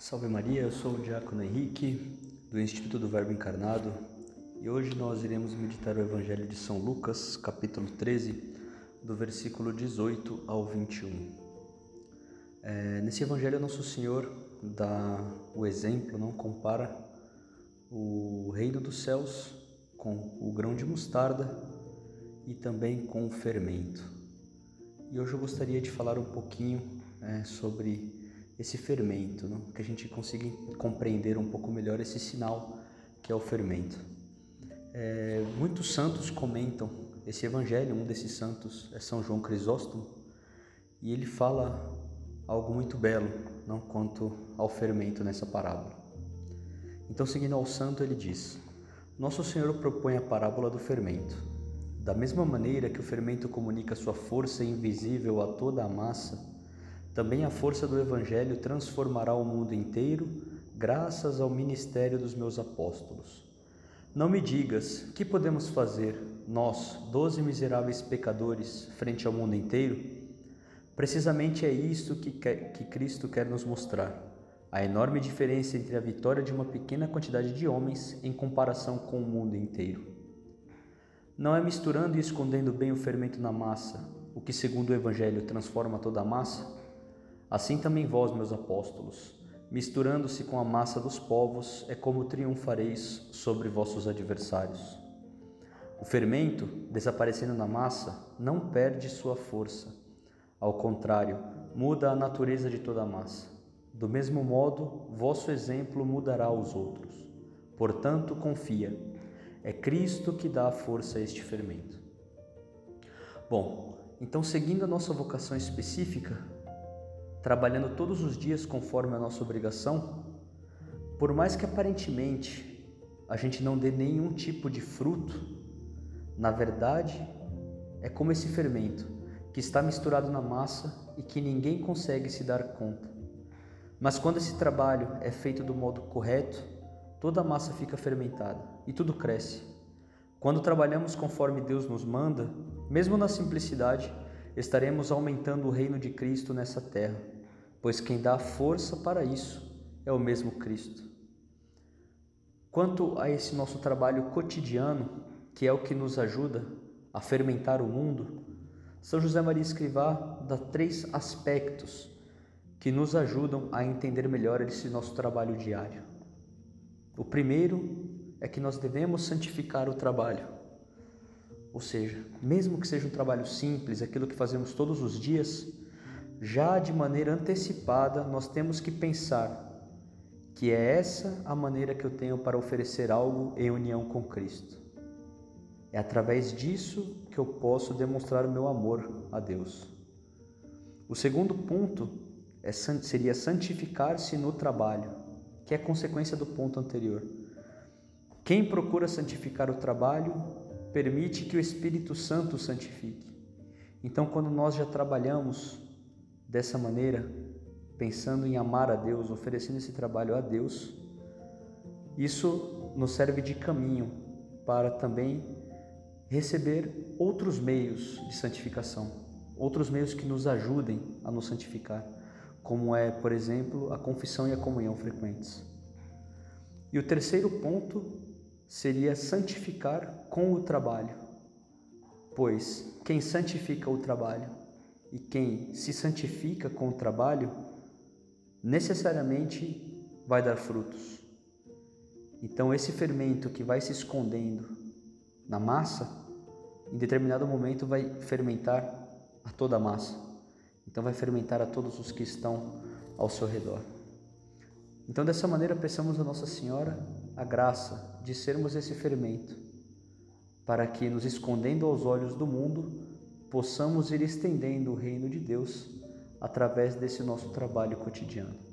Salve Maria, eu sou o Diácono Henrique, do Instituto do Verbo Encarnado, e hoje nós iremos meditar o Evangelho de São Lucas, capítulo 13, do versículo 18 ao 21. É, nesse Evangelho, Nosso Senhor dá o exemplo, não compara o reino dos céus com o grão de mostarda e também com o fermento. E hoje eu gostaria de falar um pouquinho é, sobre esse fermento, não? que a gente consiga compreender um pouco melhor esse sinal que é o fermento. É, muitos santos comentam esse evangelho, um desses santos é São João Crisóstomo, e ele fala algo muito belo não quanto ao fermento nessa parábola. Então, seguindo ao santo, ele diz: Nosso Senhor propõe a parábola do fermento. Da mesma maneira que o fermento comunica sua força invisível a toda a massa, também a força do Evangelho transformará o mundo inteiro, graças ao ministério dos meus apóstolos. Não me digas, que podemos fazer, nós, doze miseráveis pecadores, frente ao mundo inteiro? Precisamente é isto que, quer, que Cristo quer nos mostrar. A enorme diferença entre a vitória de uma pequena quantidade de homens em comparação com o mundo inteiro. Não é misturando e escondendo bem o fermento na massa, o que, segundo o Evangelho, transforma toda a massa? Assim também vós, meus apóstolos, misturando-se com a massa dos povos, é como triunfareis sobre vossos adversários. O fermento, desaparecendo na massa, não perde sua força. Ao contrário, muda a natureza de toda a massa. Do mesmo modo, vosso exemplo mudará os outros. Portanto, confia. É Cristo que dá a força a este fermento. Bom, então seguindo a nossa vocação específica, trabalhando todos os dias conforme a nossa obrigação, por mais que aparentemente a gente não dê nenhum tipo de fruto, na verdade é como esse fermento que está misturado na massa e que ninguém consegue se dar conta. Mas quando esse trabalho é feito do modo correto, toda a massa fica fermentada e tudo cresce. Quando trabalhamos conforme Deus nos manda, mesmo na simplicidade, estaremos aumentando o reino de Cristo nessa terra, pois quem dá força para isso é o mesmo Cristo. Quanto a esse nosso trabalho cotidiano, que é o que nos ajuda a fermentar o mundo, São José Maria Escrivá dá três aspectos que nos ajudam a entender melhor esse nosso trabalho diário. O primeiro é que nós devemos santificar o trabalho. Ou seja, mesmo que seja um trabalho simples, aquilo que fazemos todos os dias, já de maneira antecipada nós temos que pensar que é essa a maneira que eu tenho para oferecer algo em união com Cristo. É através disso que eu posso demonstrar o meu amor a Deus. O segundo ponto é, seria santificar-se no trabalho, que é consequência do ponto anterior. Quem procura santificar o trabalho permite que o Espírito Santo santifique. Então, quando nós já trabalhamos dessa maneira, pensando em amar a Deus, oferecendo esse trabalho a Deus, isso nos serve de caminho para também receber outros meios de santificação, outros meios que nos ajudem a nos santificar, como é, por exemplo, a confissão e a comunhão frequentes. E o terceiro ponto seria santificar com o trabalho, pois quem santifica o trabalho e quem se santifica com o trabalho necessariamente vai dar frutos. Então, esse fermento que vai se escondendo na massa, em determinado momento vai fermentar a toda a massa. Então, vai fermentar a todos os que estão ao seu redor. Então, dessa maneira, peçamos a Nossa Senhora a graça de sermos esse fermento, para que, nos escondendo aos olhos do mundo, possamos ir estendendo o reino de Deus através desse nosso trabalho cotidiano.